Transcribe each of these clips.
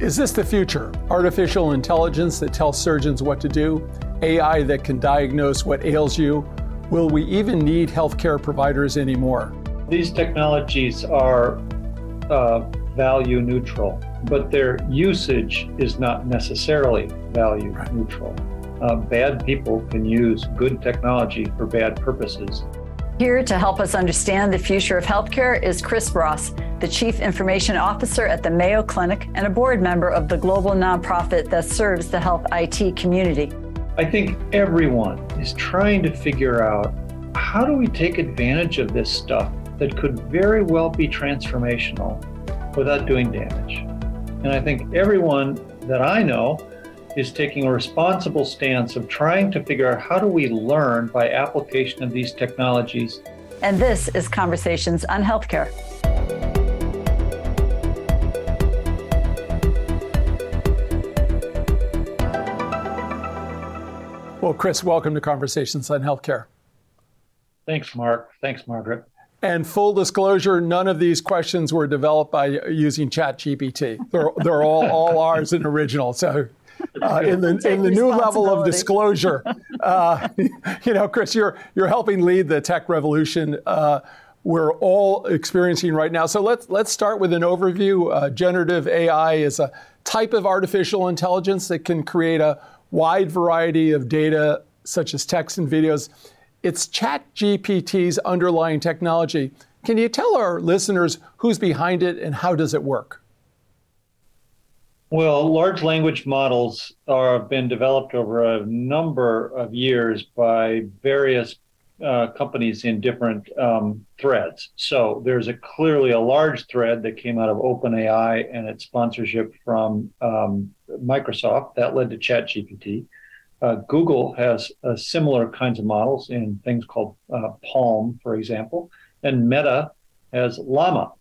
Is this the future? Artificial intelligence that tells surgeons what to do? AI that can diagnose what ails you? Will we even need healthcare providers anymore? These technologies are uh, value neutral, but their usage is not necessarily value neutral. Uh, bad people can use good technology for bad purposes. Here to help us understand the future of healthcare is Cris Ross, the Chief Information Officer at the Mayo Clinic and a board member of the global nonprofit that serves the health IT community. I think everyone is trying to figure out how do we take advantage of this stuff that could very well be transformational without doing damage. And I think everyone that I know is taking a responsible stance of trying to figure out how do we learn by application of these technologies. And this is Conversations on Healthcare. Well, Cris, welcome to Conversations on Healthcare. Thanks, Mark. Thanks, Margaret. And full disclosure, none of these questions were developed by using ChatGPT. They're, they're all, all ours and original. So, uh, in the in the new level of disclosure, uh, you know, Cris, you're you're helping lead the tech revolution. Uh, we're all experiencing right now. So let's let's start with an overview. Uh, generative AI is a type of artificial intelligence that can create a wide variety of data, such as text and videos. It's ChatGPT's underlying technology. Can you tell our listeners who's behind it and how does it work? Well, large language models are, have been developed over a number of years by various uh, companies in different um, threads. So there's a clearly a large thread that came out of OpenAI and its sponsorship from um, Microsoft that led to ChatGPT. Uh, Google has uh, similar kinds of models in things called uh, PaLM, for example, and Meta has Llama.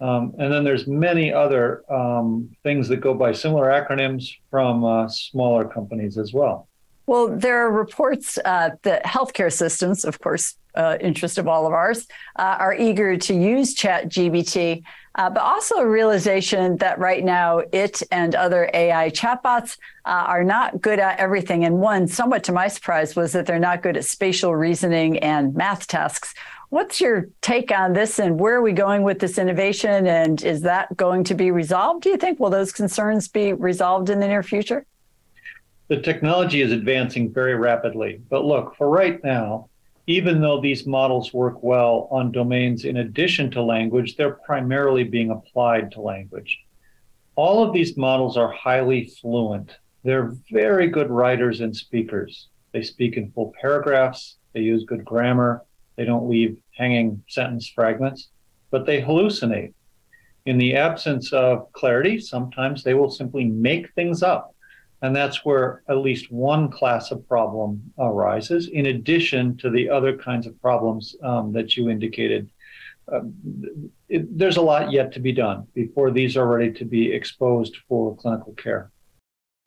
Um, and then there's many other um, things that go by similar acronyms from uh, smaller companies as well. Well, there are reports uh, that healthcare systems, of course, uh, interest of all of ours, uh, are eager to use ChatGPT, uh, but also a realization that right now it and other AI chatbots uh, are not good at everything. And one, somewhat to my surprise, was that they're not good at spatial reasoning and math tasks. What's your take on this, and where are we going with this innovation? And is that going to be resolved? Do you think will those concerns be resolved in the near future? the technology is advancing very rapidly. But look, for right now, even though these models work well on domains in addition to language, they're primarily being applied to language. All of these models are highly fluent. They're very good writers and speakers. They speak in full paragraphs, they use good grammar, they don't leave hanging sentence fragments, but they hallucinate. In the absence of clarity, sometimes they will simply make things up and that's where at least one class of problem arises, in addition to the other kinds of problems um, that you indicated. Uh, it, there's a lot yet to be done before these are ready to be exposed for clinical care.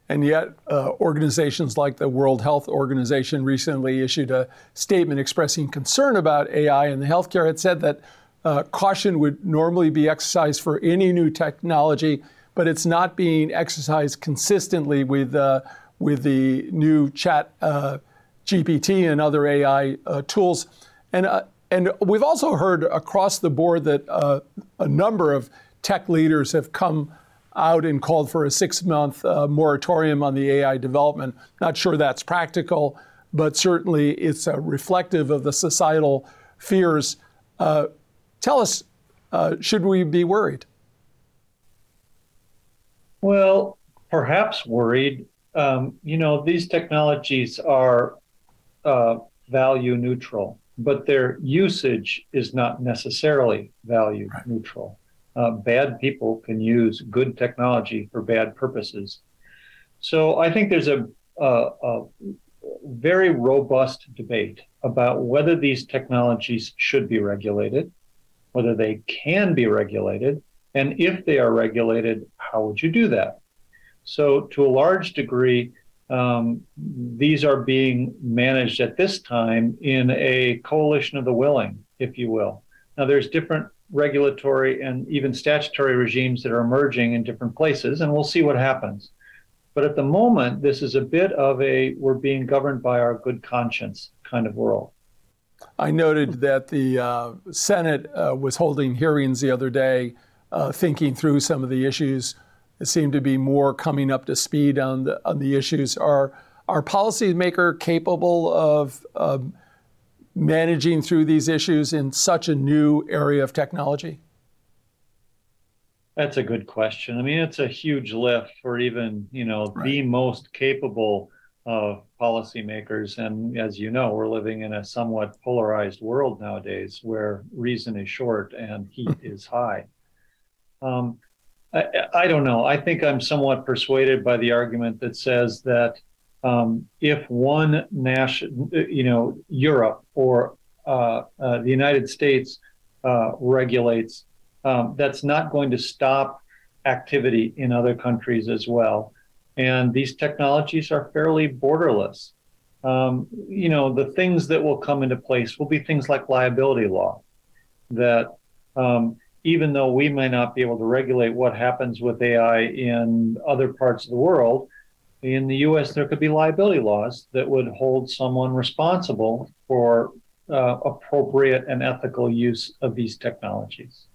And yet, uh, organizations like the World Health Organization recently issued a statement expressing concern about AI in the healthcare. It said that uh, caution would normally be exercised for any new technology but it's not being exercised consistently with uh, with the new Chat uh, GPT and other AI uh, tools. And uh, and we've also heard across the board that uh, a number of tech leaders have come out and called for a six month uh, moratorium on the AI development. Not sure that's practical, but certainly it's a reflective of the societal fears. tell us, should we be worried? Well, perhaps worried. Um, you know, these technologies are uh, value neutral, but their usage is not necessarily value right. neutral. Uh, bad people can use good technology for bad purposes. So I think there's a, a, a very robust debate about whether these technologies should be regulated, whether they can be regulated, and if they are regulated, how would you do that? So, to a large degree, um, these are being managed at this time in a coalition of the willing, if you will. Now, there's different regulatory and even statutory regimes that are emerging in different places, and we'll see what happens. But at the moment, this is a bit of a we're being governed by our good conscience kind of world. I noted that the uh, Senate uh, was holding hearings the other day, uh, thinking through some of the issues. It seemed to be more coming up to speed on the on the issues. Are are policymakers capable of um, managing through these issues in such a new area of technology? That's a good question. I mean, it's a huge lift for even you know right. the most capable of policymakers. And as you know, we're living in a somewhat polarized world nowadays, where reason is short and heat is high. Um, I, I, don't know. I think I'm somewhat persuaded by the argument that says that um, if one nation, you know, Europe or uh, uh, the United States uh, regulates, um, that's not going to stop activity in other countries as well. And these technologies are fairly borderless. Um, you know, the things that will come into place will be things like liability law, that um, even though we may not be able to regulate what happens with AI in other parts of the world, in the US, there could be liability laws that would hold someone responsible for uh, appropriate and ethical use of these technologies.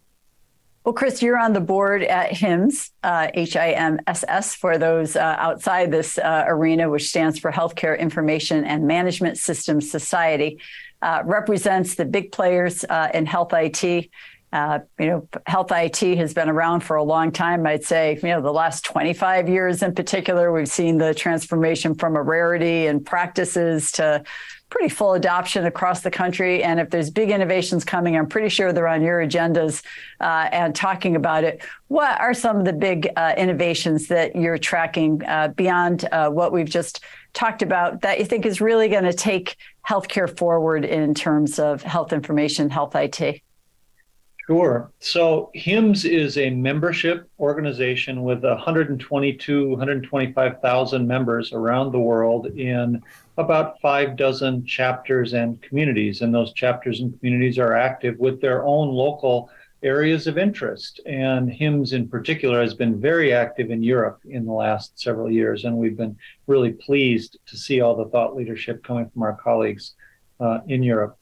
Well, Cris, you're on the board at HIMSS, uh, H-I-M-S-S, for those uh, outside this uh, arena, which stands for Healthcare Information and Management Systems Society, uh, represents the big players uh, in health IT. Uh, you know, health IT has been around for a long time. I'd say, you know, the last 25 years in particular, we've seen the transformation from a rarity and practices to pretty full adoption across the country. And if there's big innovations coming, I'm pretty sure they're on your agendas uh, and talking about it. What are some of the big uh, innovations that you're tracking uh, beyond uh, what we've just talked about that you think is really going to take healthcare forward in terms of health information, health IT? Sure. So HIMSS is a membership organization with 122, 125,000 members around the world in about five dozen chapters and communities. And those chapters and communities are active with their own local areas of interest. And HIMSS in particular has been very active in Europe in the last several years. And we've been really pleased to see all the thought leadership coming from our colleagues uh, in Europe.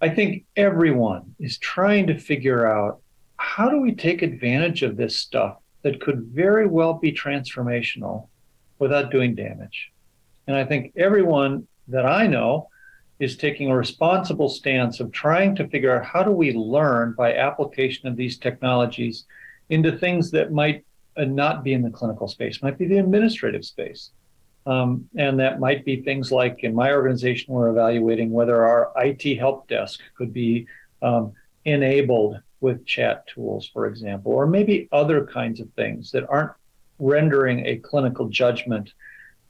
I think everyone is trying to figure out how do we take advantage of this stuff that could very well be transformational without doing damage. And I think everyone that I know is taking a responsible stance of trying to figure out how do we learn by application of these technologies into things that might uh, not be in the clinical space, might be the administrative space. Um, and that might be things like in my organization, we're evaluating whether our IT help desk could be um, enabled with chat tools, for example, or maybe other kinds of things that aren't rendering a clinical judgment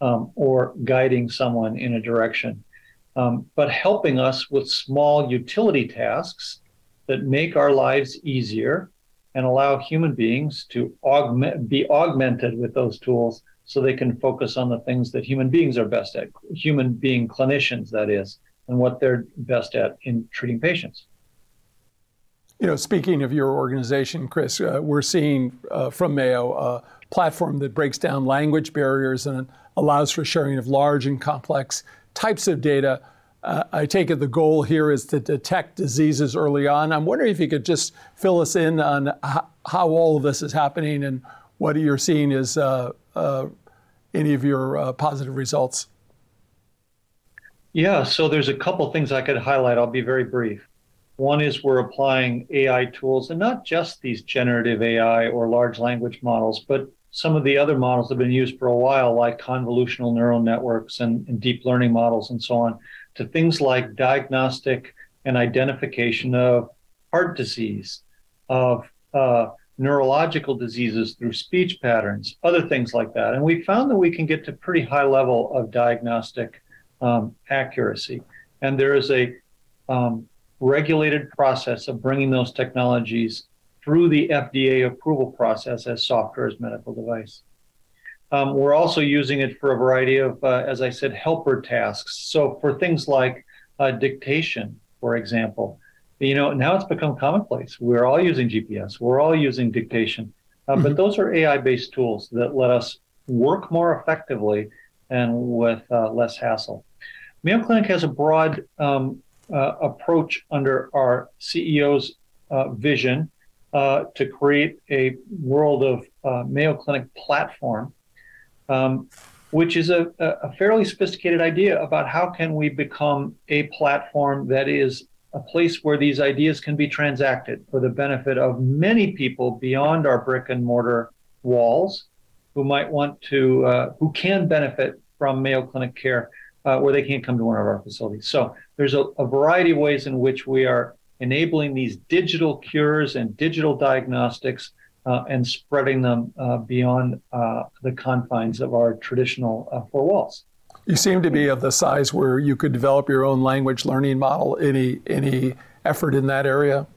um, or guiding someone in a direction, um, but helping us with small utility tasks that make our lives easier and allow human beings to augment, be augmented with those tools so they can focus on the things that human beings are best at, human being clinicians, that is, and what they're best at in treating patients. You know, speaking of your organization, Cris, uh, we're seeing uh, from Mayo a platform that breaks down language barriers and allows for sharing of large and complex types of data. Uh, I take it the goal here is to detect diseases early on. I'm wondering if you could just fill us in on how, how all of this is happening and what you're seeing is uh, uh, any of your uh, positive results? Yeah, so there's a couple things I could highlight. I'll be very brief. One is we're applying AI tools, and not just these generative AI or large language models, but some of the other models that have been used for a while, like convolutional neural networks and, and deep learning models and so on, to things like diagnostic and identification of heart disease, of uh, neurological diseases through speech patterns, other things like that. And we found that we can get to pretty high level of diagnostic um, accuracy. And there is a um, regulated process of bringing those technologies through the FDA approval process as software as medical device. Um, we're also using it for a variety of, uh, as I said, helper tasks. So for things like uh, dictation, for example, you know, now it's become commonplace. We're all using GPS. We're all using dictation. Uh, mm-hmm. But those are AI-based tools that let us work more effectively and with uh, less hassle. Mayo Clinic has a broad um, uh, approach under our CEO's uh, vision uh, to create a world of uh, Mayo Clinic platform, um, which is a, a fairly sophisticated idea about how can we become a platform that is a place where these ideas can be transacted for the benefit of many people beyond our brick and mortar walls who might want to, uh, who can benefit from Mayo Clinic care uh, where they can't come to one of our facilities. So there's a, a variety of ways in which we are enabling these digital cures and digital diagnostics uh, and spreading them uh, beyond uh, the confines of our traditional uh, four walls. You seem to be of the size where you could develop your own language learning model. Any any effort in that area?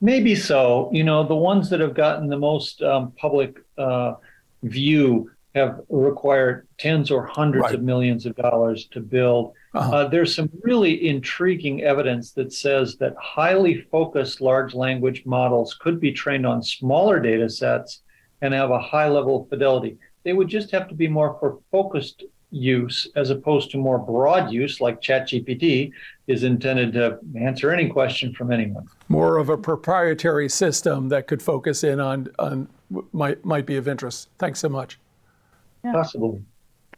Maybe so. You know, the ones that have gotten the most um, public uh, view have required tens or hundreds right. of millions of dollars to build. Uh-huh. Uh, there's some really intriguing evidence that says that highly focused large language models could be trained on smaller data sets and have a high level of fidelity. They would just have to be more for focused use as opposed to more broad use like ChatGPT is intended to answer any question from anyone. More of a proprietary system that could focus in on, on might might be of interest. Thanks so much. Yeah. Possibly.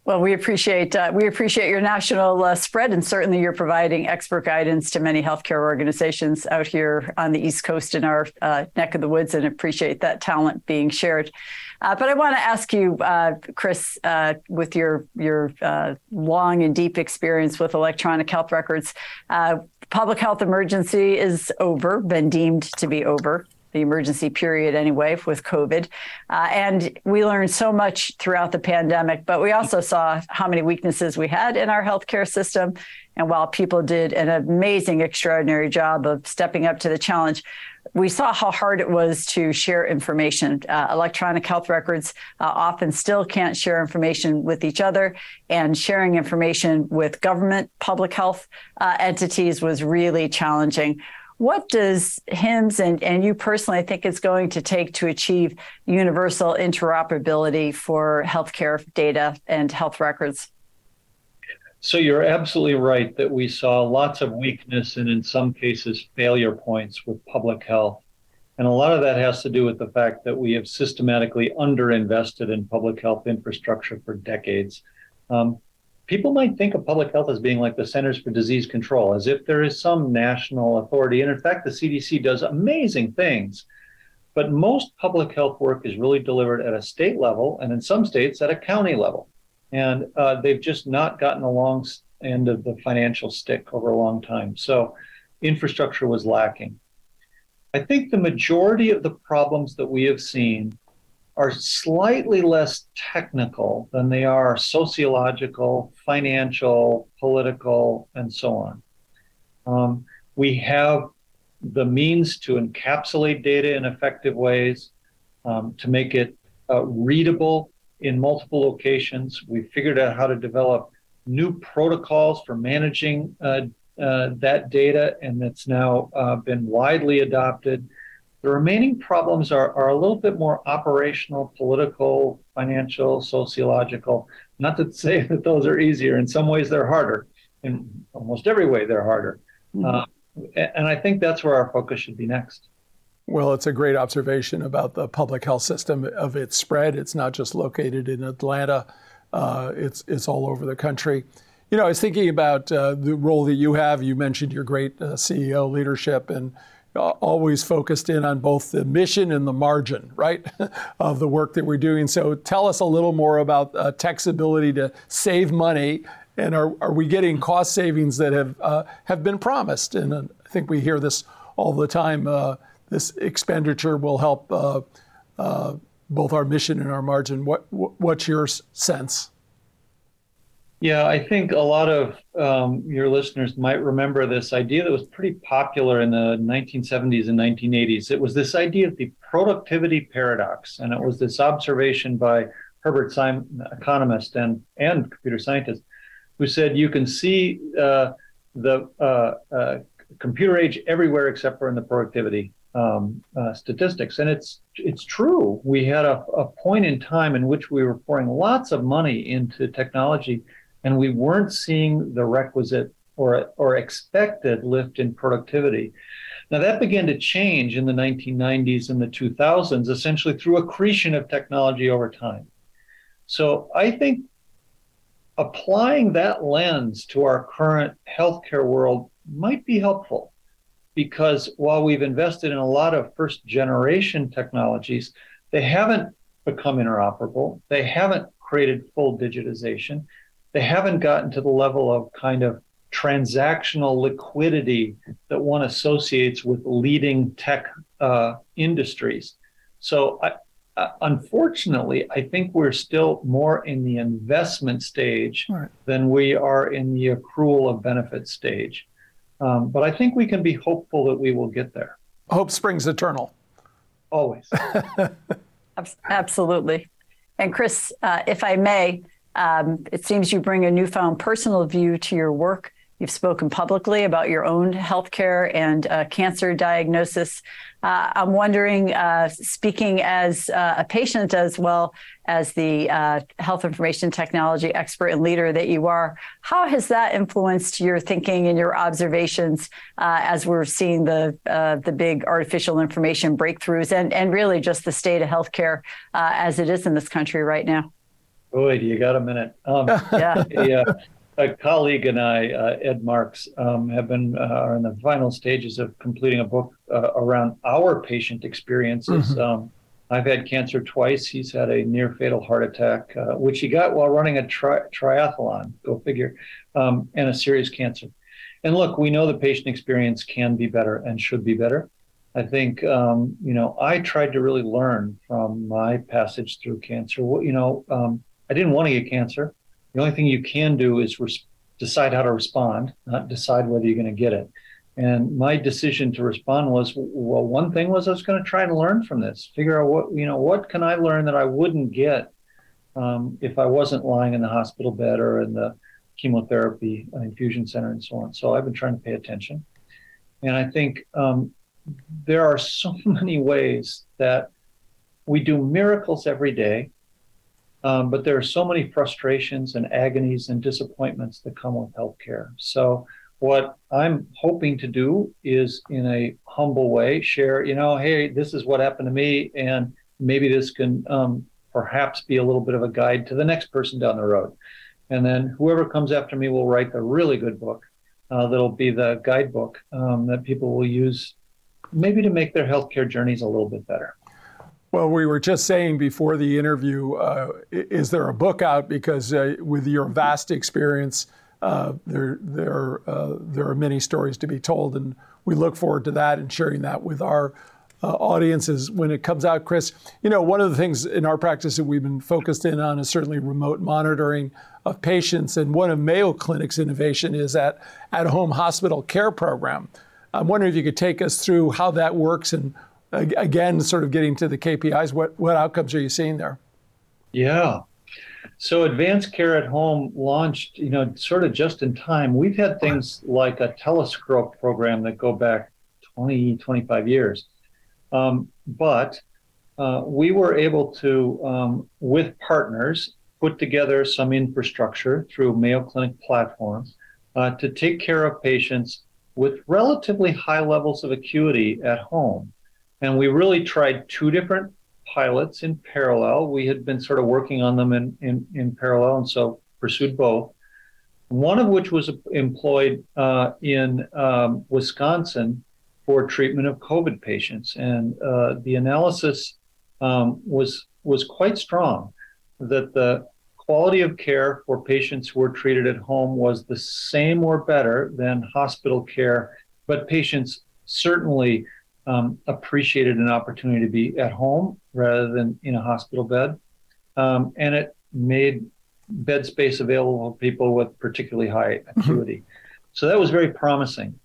Well, we appreciate uh, we appreciate your national uh, spread, and certainly you're providing expert guidance to many healthcare organizations out here on the East Coast in our uh, neck of the woods, and appreciate that talent being shared. Uh, but I want to ask you, uh, Cris, uh, with your your long and deep experience with electronic health records, public health emergency is over, been deemed to be over the emergency period anyway with COVID. Uh, and we learned so much throughout the pandemic, but we also saw how many weaknesses we had in our healthcare system. And while people did an amazing, extraordinary job of stepping up to the challenge, we saw how hard it was to share information. Uh, electronic health records uh, often still can't share information with each other, and sharing information with government public health uh, entities was really challenging. What does HIMSS and, and you personally think it's going to take to achieve universal interoperability for healthcare data and health records? So you're absolutely right that we saw lots of weakness and in some cases failure points with public health. And a lot of that has to do with the fact that we have systematically underinvested in public health infrastructure for decades. Um, people might think of public health as being like the Centers for Disease Control, as if there is some national authority. And in fact, the CDC does amazing things. But most public health work is really delivered at a state level, and in some states at a county level. And uh, they've just not gotten along long end of the financial stick over a long time. So infrastructure was lacking. I think the majority of the problems that we have seen are slightly less technical than they are sociological, financial, political, and so on. Um, we have the means to encapsulate data in effective ways, um, to make it uh, readable in multiple locations. We figured out how to develop new protocols for managing uh, uh, that data, and that's now uh, been widely adopted. The remaining problems are, are a little bit more operational, political, financial, sociological. Not to say that those are easier. In some ways, they're harder. In almost every way, they're harder. Mm-hmm. Uh, and I think that's where our focus should be next. Well, it's a great observation about the public health system of its spread. It's not just located in Atlanta; uh, it's it's all over the country. You know, I was thinking about uh, the role that you have. You mentioned your great uh, CEO leadership and always focused in on both the mission and the margin, right, of the work that we're doing. So tell us a little more about uh, tech's ability to save money, and are, are we getting cost savings that have uh, have been promised? And uh, I think we hear this all the time. Uh, this expenditure will help uh, uh, both our mission and our margin. What what's your sense? Yeah, I think a lot of um, your listeners might remember this idea that was pretty popular in the 1970s and 1980s. It was this idea of the productivity paradox, and it was this observation by Herbert Simon, economist and and computer scientist, who said you can see uh, the uh, uh, computer age everywhere except for in the productivity um, uh, statistics. And it's it's true. We had a, a point in time in which we were pouring lots of money into technology, and we weren't seeing the requisite or or expected lift in productivity. Now that began to change in the 1990s and the 2000s, essentially through accretion of technology over time. So I think applying that lens to our current healthcare world might be helpful because while we've invested in a lot of first generation technologies, they haven't become interoperable. They haven't created full digitization. They haven't gotten to the level of kind of transactional liquidity that one associates with leading tech uh, industries. So, I, uh, unfortunately, I think we're still more in the investment stage right. than we are in the accrual of benefit stage. Um, but I think we can be hopeful that we will get there. Hope springs eternal. Always. Absolutely. And Cris, uh, if I may, um, it seems you bring a newfound personal view to your work You've spoken publicly about your own healthcare and uh, cancer diagnosis. Uh, I'm wondering, uh, speaking as uh, a patient as well as the uh, health information technology expert and leader that you are, how has that influenced your thinking and your observations uh, as we're seeing the the big artificial information breakthroughs and and really just the state of healthcare as it is in this country right now? Boy, do you got a minute? Um, yeah. yeah a colleague and I, uh, Ed Marks, um, have been uh, are in the final stages of completing a book uh, around our patient experiences. Mm-hmm. Um, I've had cancer twice. He's had a near fatal heart attack, uh, which he got while running a tri- triathlon. Go figure, um, and a serious cancer. And look, we know the patient experience can be better and should be better. I think um, you know I tried to really learn from my passage through cancer. You know, um, I didn't want to get cancer. The only thing you can do is res- decide how to respond, not decide whether you're going to get it. And my decision to respond was, well, one thing was I was going to try and learn from this, figure out what you know, what can I learn that I wouldn't get um, if I wasn't lying in the hospital bed or in the chemotherapy infusion center and so on. So I've been trying to pay attention, and I think um, there are so many ways that we do miracles every day um, but there are so many frustrations and agonies and disappointments that come with healthcare. So, what I'm hoping to do is, in a humble way, share, you know, hey, this is what happened to me, and maybe this can um, perhaps be a little bit of a guide to the next person down the road. And then whoever comes after me will write the really good book uh, that'll be the guidebook um, that people will use maybe to make their healthcare journeys a little bit better. Well, we were just saying before the interview, uh, is there a book out? Because uh, with your vast experience, uh, there there uh, there are many stories to be told, and we look forward to that and sharing that with our uh, audiences when it comes out. Cris, you know, one of the things in our practice that we've been focused in on is certainly remote monitoring of patients, and one of Mayo Clinic's innovation is that at-home hospital care program. I'm wondering if you could take us through how that works and again, sort of getting to the KPIs, what, what outcomes are you seeing there? Yeah. So advanced care at home launched, you know, sort of just in time. We've had things like a telestroke program that go back 20, 25 years. Um, but uh, we were able to, um, with partners, put together some infrastructure through Mayo Clinic platforms uh, to take care of patients with relatively high levels of acuity at home. And we really tried two different pilots in parallel. We had been sort of working on them in, in, in parallel, and so pursued both. One of which was employed uh, in um, Wisconsin for treatment of COVID patients, and uh, the analysis um, was was quite strong that the quality of care for patients who were treated at home was the same or better than hospital care, but patients certainly um, appreciated an opportunity to be at home rather than in a hospital bed. Um, and it made bed space available for people with particularly high mm-hmm. acuity. So that was very promising.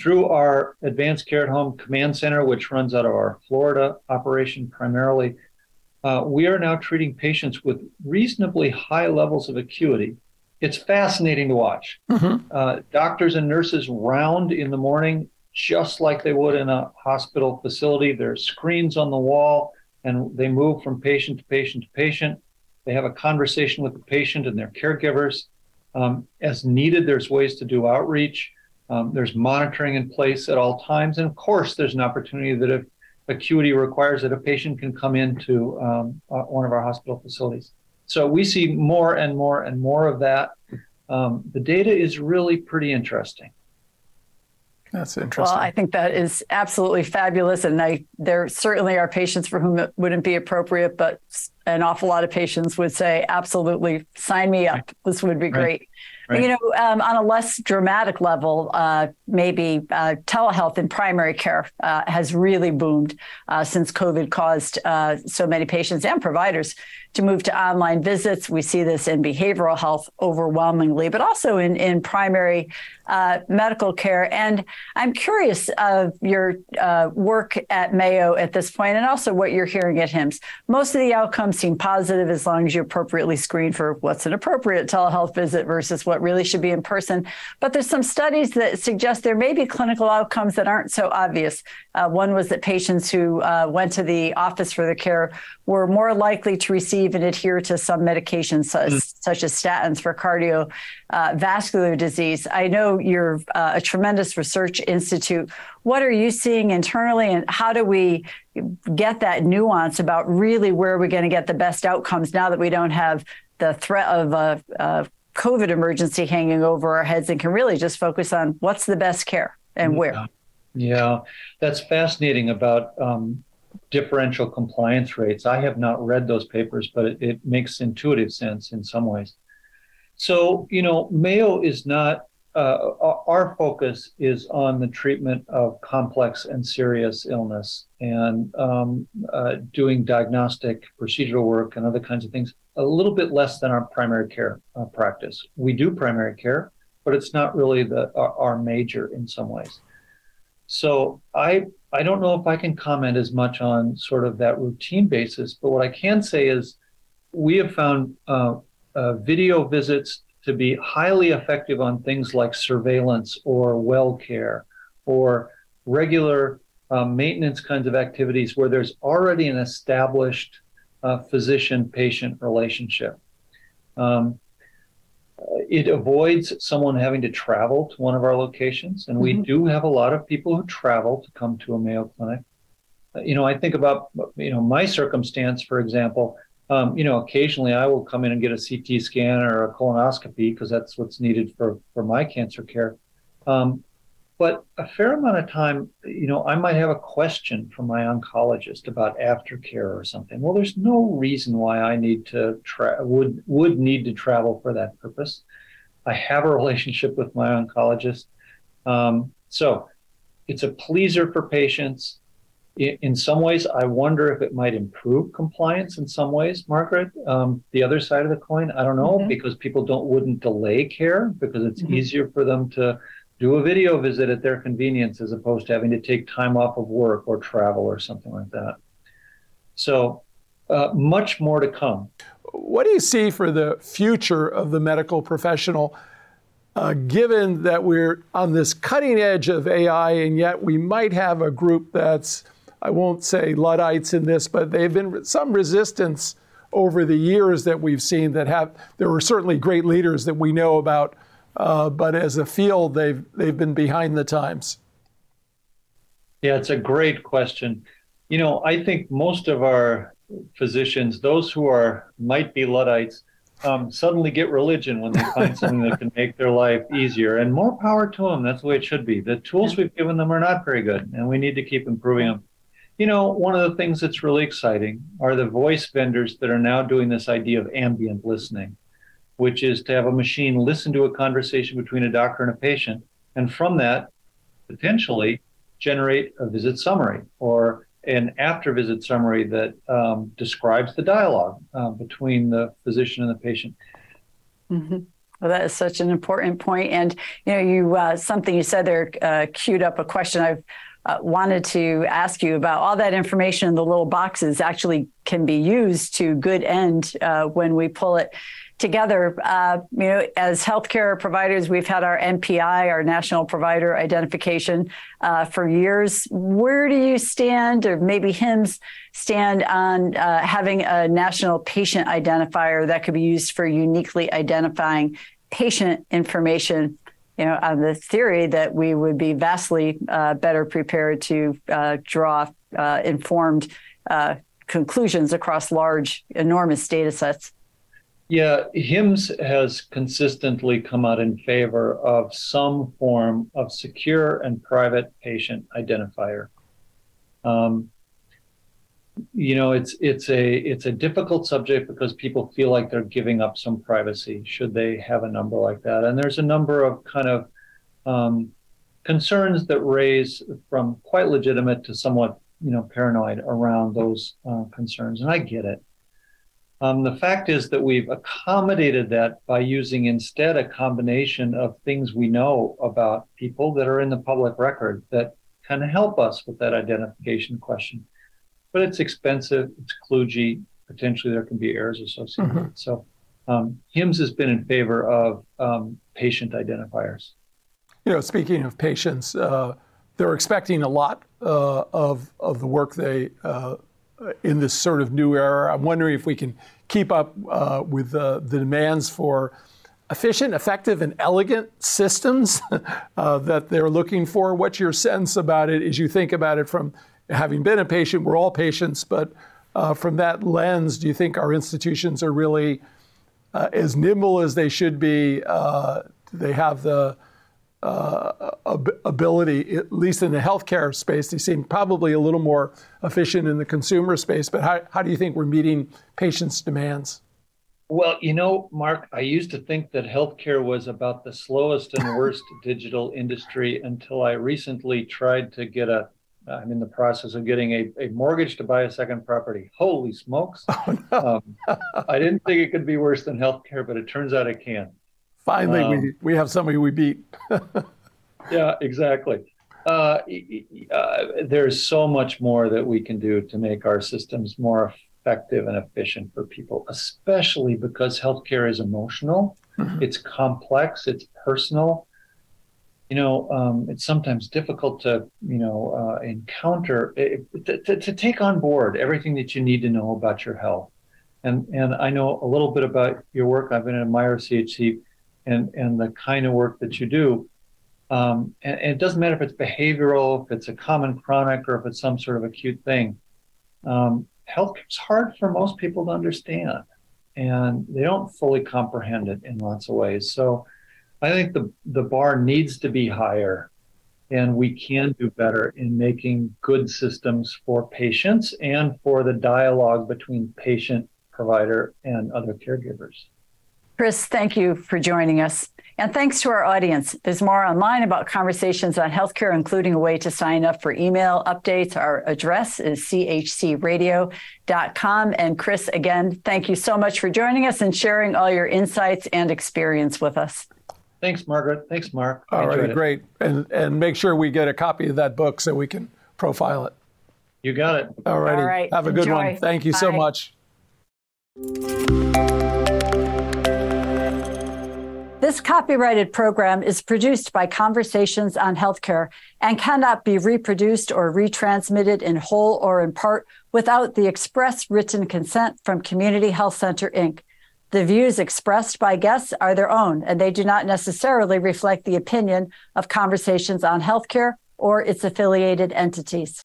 Through our advanced care at home command center, which runs out of our Florida operation primarily, uh, we are now treating patients with reasonably high levels of acuity it's fascinating to watch. Mm-hmm. Uh, doctors and nurses round in the morning just like they would in a hospital facility. There's screens on the wall, and they move from patient to patient to patient. They have a conversation with the patient and their caregivers. Um, as needed, there's ways to do outreach. Um, there's monitoring in place at all times. And of course, there's an opportunity that if acuity requires that a patient can come into um, uh, one of our hospital facilities. So we see more and more and more of that. Um, the data is really pretty interesting. That's interesting. Well, I think that is absolutely fabulous. And I, there certainly are patients for whom it wouldn't be appropriate, but an awful lot of patients would say, absolutely, sign me up. This would be great. Right. Right. You know, um, on a less dramatic level, uh, maybe uh, telehealth in primary care uh, has really boomed uh, since COVID caused uh, so many patients and providers to move to online visits. We see this in behavioral health overwhelmingly, but also in, in primary uh, medical care. And I'm curious of your uh, work at Mayo at this point and also what you're hearing at HIMSS. Most of the outcomes seem positive as long as you appropriately screen for what's an appropriate telehealth visit versus what really should be in person. But there's some studies that suggest there may be clinical outcomes that aren't so obvious. Uh, one was that patients who uh, went to the office for the care were more likely to receive and adhere to some medications, such, mm. such as statins for cardiovascular uh, disease. I know you're uh, a tremendous research institute. What are you seeing internally, and how do we get that nuance about really where we're going to get the best outcomes now that we don't have the threat of a, a COVID emergency hanging over our heads and can really just focus on what's the best care and where? Yeah, that's fascinating about um, differential compliance rates. I have not read those papers, but it, it, makes intuitive sense in some ways. So, you know, Mayo is not, uh, our focus is on the treatment of complex and serious illness and um, uh, doing diagnostic procedural work and other kinds of things, a little bit less than our primary care uh, practice. We do primary care, but it's not really the, our, our major in some ways. So I I don't know if I can comment as much on sort of that routine basis, but what I can say is we have found uh, uh, video visits to be highly effective on things like surveillance or well care or regular uh, maintenance kinds of activities where there's already an established uh, physician patient relationship. Um, it avoids someone having to travel to one of our locations. And we mm-hmm. do have a lot of people who travel to come to a Mayo Clinic. Uh, you know, I think about, you know, my circumstance, for example. Um, you know, occasionally I will come in and get a CT scan or a colonoscopy because that's what's needed for, for my cancer care. Um, but a fair amount of time, you know, I might have a question from my oncologist about aftercare or something. Well, there's no reason why I need to tra- would would need to travel for that purpose. I have a relationship with my oncologist, um, so it's a pleaser for patients. In, in, some ways, I wonder if it might improve compliance. In some ways, Margaret, um, the other side of the coin, I don't know, mm-hmm. because people don't wouldn't delay care because it's mm-hmm. easier for them to do a video visit at their convenience as opposed to having to take time off of work or travel or something like that. So, uh, much more to come. What do you see for the future of the medical professional, uh, given that we're on this cutting edge of AI, and yet we might have a group that's, I won't say Luddites in this, but they've been some resistance over the years that we've seen that have, there were certainly great leaders that we know about uh, but as a field, they've they've been behind the times. Yeah, it's a great question. You know, I think most of our physicians, those who are might be Luddites, um, suddenly get religion when they find something that can make their life easier. And more power to them. That's the way it should be. The tools we've given them are not very good, and we need to keep improving them. You know, one of the things that's really exciting are the voice vendors that are now doing this idea of ambient listening which is to have a machine listen to a conversation between a doctor and a patient, and from that, potentially generate a visit summary or an after visit summary that um, describes the dialogue uh, between the physician and the patient. Mm-hmm. Well, that is such an important point. And you know, you uh, something you said there uh, queued up a question I've uh, wanted to ask you about all that information in the little boxes actually can be used to good end uh, when we pull it together. Uh, you know, as healthcare providers, we've had our NPI, our National Provider Identification, uh, for years. Where do you stand, or maybe HIMSS stand on uh, having a national patient identifier that could be used for uniquely identifying patient information? You know, on the theory that we would be vastly uh, better prepared to uh, draw uh, informed conclusions across large, enormous data sets. Yeah, HIMSS has consistently come out in favor of some form of secure and private patient identifier. Um, you know, it's it's a it's a difficult subject because people feel like they're giving up some privacy should they have a number like that, and there's a number of kind of um, concerns that raise from quite legitimate to somewhat you know paranoid around those uh, concerns, and I get it. Um, the fact is that we've accommodated that by using instead a combination of things we know about people that are in the public record that can help us with that identification question. But it's expensive, it's kludgy, potentially there can be errors associated mm-hmm. with it. So um, HIMSS has been in favor of um, patient identifiers. You know, speaking of patients, uh, they're expecting a lot uh, of, of the work they uh, in this sort of new era. I'm wondering if we can keep up uh, with the demands for efficient, effective, and elegant systems uh, that they're looking for. What's your sense about it as you think about it from having been a patient? We're all patients, but uh, from that lens, do you think our institutions are really uh, as nimble as they should be? Uh, they have the uh, ability, at least in the healthcare space, they seem probably a little more efficient in the consumer space. But how, how do you think we're meeting patients' demands? Well, you know, Mark, I used to think that healthcare was about the slowest and worst digital industry until I recently tried to get a. I'm in the process of getting a, a mortgage to buy a second property. Holy smokes. Oh, no. um, I didn't think it could be worse than healthcare, but it turns out it can. Finally, um, we, we have somebody we beat. yeah, exactly. Uh, uh, there's so much more that we can do to make our systems more effective and efficient for people, especially because healthcare is emotional, mm-hmm. it's complex, it's personal. You know, um, it's sometimes difficult to, you know, uh, encounter, it, to, to, to take on board everything that you need to know about your health. And, and I know a little bit about your work. I've been at Meyer CHC and and the kind of work that you do. Um, and, and, it doesn't matter if it's behavioral, if it's a common chronic, or if it's some sort of acute thing. Um, healthcare is hard for most people to understand, and they don't fully comprehend it in lots of ways. So, I think the the bar needs to be higher, and we can do better in making good systems for patients and for the dialogue between patient, provider, and other caregivers. Cris, thank you for joining us. And thanks to our audience. There's more online about conversations on healthcare, including a way to sign up for email updates. Our address is chcradio.com. And Cris, again, thank you so much for joining us and sharing all your insights and experience with us. Thanks, Margaret. Thanks, Mark. All right, great. And and make sure we get a copy of that book so we can profile it. You got it. All righty. All right. Have a Enjoy. good one. Thank you Bye. so much. This copyrighted program is produced by Conversations on Healthcare and cannot be reproduced or retransmitted in whole or in part without the express written consent from Community Health Center, Inc. The views expressed by guests are their own, and they do not necessarily reflect the opinion of Conversations on Healthcare or its affiliated entities.